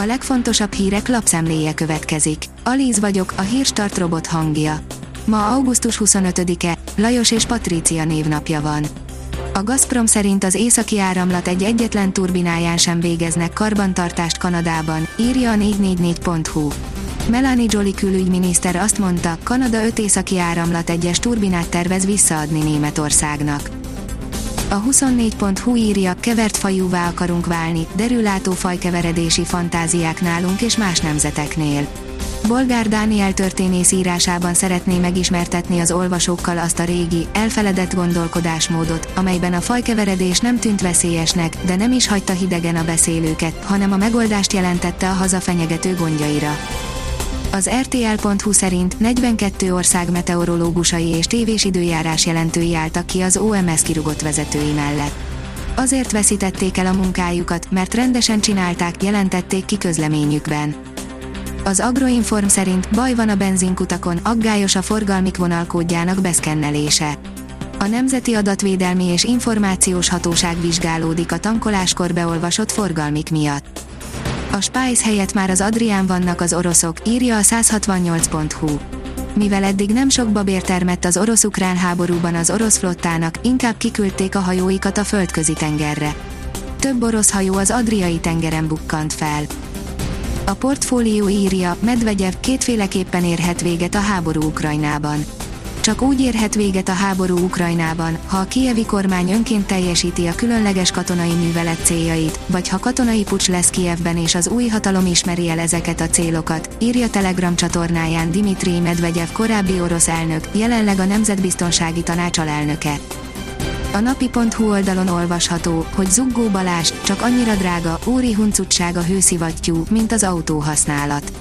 A legfontosabb hírek lapszemléje következik. Alíz vagyok, a hírstart robot hangja. Ma augusztus 25-e, Lajos és Patrícia névnapja van. A Gazprom szerint az északi áramlat egy egyetlen turbináján sem végeznek karbantartást Kanadában, írja a 444.hu. Melanie Jolie külügyminiszter azt mondta, Kanada 5 északi áramlat egyes turbinát tervez visszaadni Németországnak. A 24.hu írja, kevert fajúvá akarunk válni, derülátó fajkeveredési fantáziák nálunk és más nemzeteknél. Bolgár Dániel történész írásában szeretné megismertetni az olvasókkal azt a régi, elfeledett gondolkodásmódot, amelyben a fajkeveredés nem tűnt veszélyesnek, de nem is hagyta hidegen a beszélőket, hanem a megoldást jelentette a haza fenyegető gondjaira. Az RTL.hu szerint 42 ország meteorológusai és tévés időjárás jelentői álltak ki az OMS kirugott vezetői mellett. Azért veszítették el a munkájukat, mert rendesen csinálták, jelentették ki közleményükben. Az Agroinform szerint baj van a benzinkutakon, aggályos a forgalmik vonalkódjának beszkennelése. A Nemzeti Adatvédelmi és Információs Hatóság vizsgálódik a tankoláskor beolvasott forgalmik miatt. A Spice helyett már az Adrián vannak az oroszok, írja a 168.hu. Mivel eddig nem sok babér termett az orosz-ukrán háborúban az orosz flottának, inkább kiküldték a hajóikat a földközi tengerre. Több orosz hajó az Adriai tengeren bukkant fel. A portfólió írja, Medvegyev kétféleképpen érhet véget a háború Ukrajnában. Csak úgy érhet véget a háború Ukrajnában, ha a kievi kormány önként teljesíti a különleges katonai művelet céljait, vagy ha katonai pucs lesz Kievben és az új hatalom ismeri el ezeket a célokat, írja Telegram csatornáján Dimitri Medvegyev korábbi orosz elnök, jelenleg a Nemzetbiztonsági Tanács alelnöke. A napi.hu oldalon olvasható, hogy Zuggó Balás csak annyira drága, óri huncutság a hőszivattyú, mint az autóhasználat.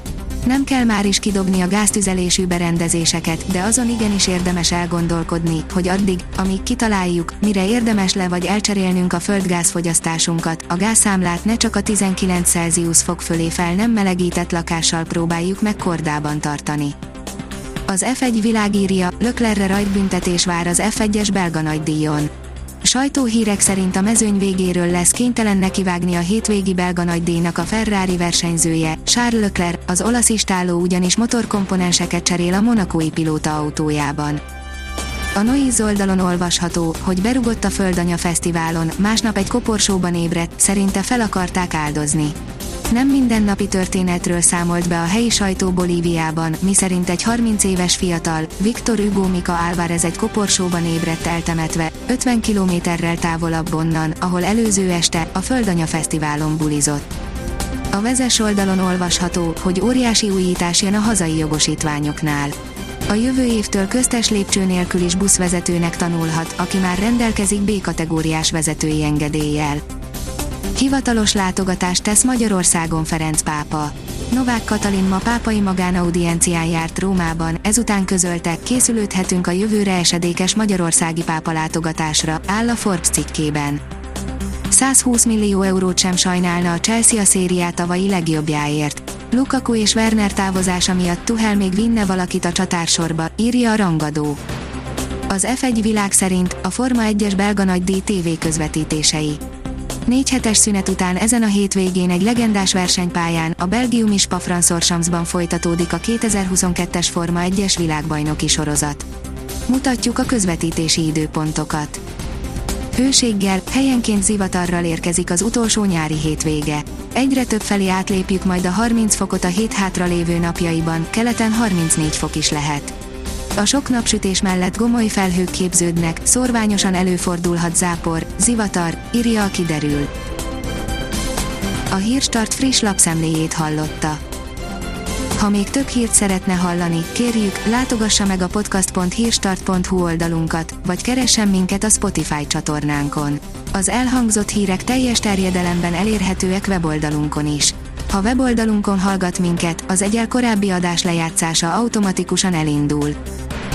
Nem kell már is kidobni a gáztüzelésű berendezéseket, de azon igenis érdemes elgondolkodni, hogy addig, amíg kitaláljuk, mire érdemes le vagy elcserélnünk a földgázfogyasztásunkat, a gázszámlát ne csak a 19 Celsius fok fölé fel nem melegített lakással próbáljuk meg kordában tartani. Az F1 világírja, Löklerre rajtbüntetés vár az F1-es belga nagydíjon. Sajtóhírek szerint a mezőny végéről lesz kénytelen nekivágni a hétvégi belga nagydíjnak a Ferrari versenyzője, Charles Leclerc, az olasz istáló ugyanis motorkomponenseket cserél a monakói pilóta autójában. A Noiz oldalon olvasható, hogy berugott a Földanya Fesztiválon, másnap egy koporsóban ébredt, szerinte fel akarták áldozni. Nem mindennapi történetről számolt be a helyi sajtó Bolíviában, miszerint egy 30 éves fiatal, Viktor Hugo Mika Álvarez egy koporsóban ébredt eltemetve, 50 kilométerrel távolabb onnan, ahol előző este a Földanya Fesztiválon bulizott. A vezes oldalon olvasható, hogy óriási újítás jön a hazai jogosítványoknál. A jövő évtől köztes lépcső nélkül is buszvezetőnek tanulhat, aki már rendelkezik B-kategóriás vezetői engedéllyel. Hivatalos látogatást tesz Magyarországon Ferenc pápa. Novák Katalin ma pápai magánaudiencián járt Rómában, ezután közölte, készülődhetünk a jövőre esedékes magyarországi pápa látogatásra, áll a Forbes cikkében. 120 millió eurót sem sajnálna a Chelsea a szériát tavalyi legjobbjáért. Lukaku és Werner távozása miatt Tuhel még vinne valakit a csatársorba, írja a rangadó. Az F1 világ szerint a Forma 1-es belga nagydíj TV közvetítései. Négy hetes szünet után ezen a hétvégén egy legendás versenypályán, a belgiumi Spa-Francorchamps-ban folytatódik a 2022-es Forma 1-es világbajnoki sorozat. Mutatjuk a közvetítési időpontokat. Hőséggel, helyenként zivatarral érkezik az utolsó nyári hétvége. Egyre több felé átlépjük majd a 30 fokot a hét hátra lévő napjaiban, keleten 34 fok is lehet. A sok napsütés mellett gomoly felhők képződnek, szorványosan előfordulhat zápor, zivatar, írja a kiderül. A Hírstart friss lapszemléjét hallotta. Ha még több hírt szeretne hallani, kérjük, látogassa meg a podcast.hírstart.hu oldalunkat, vagy keressen minket a Spotify csatornánkon. Az elhangzott hírek teljes terjedelemben elérhetőek weboldalunkon is. Ha weboldalunkon hallgat minket, az egyel korábbi adás lejátszása automatikusan elindul.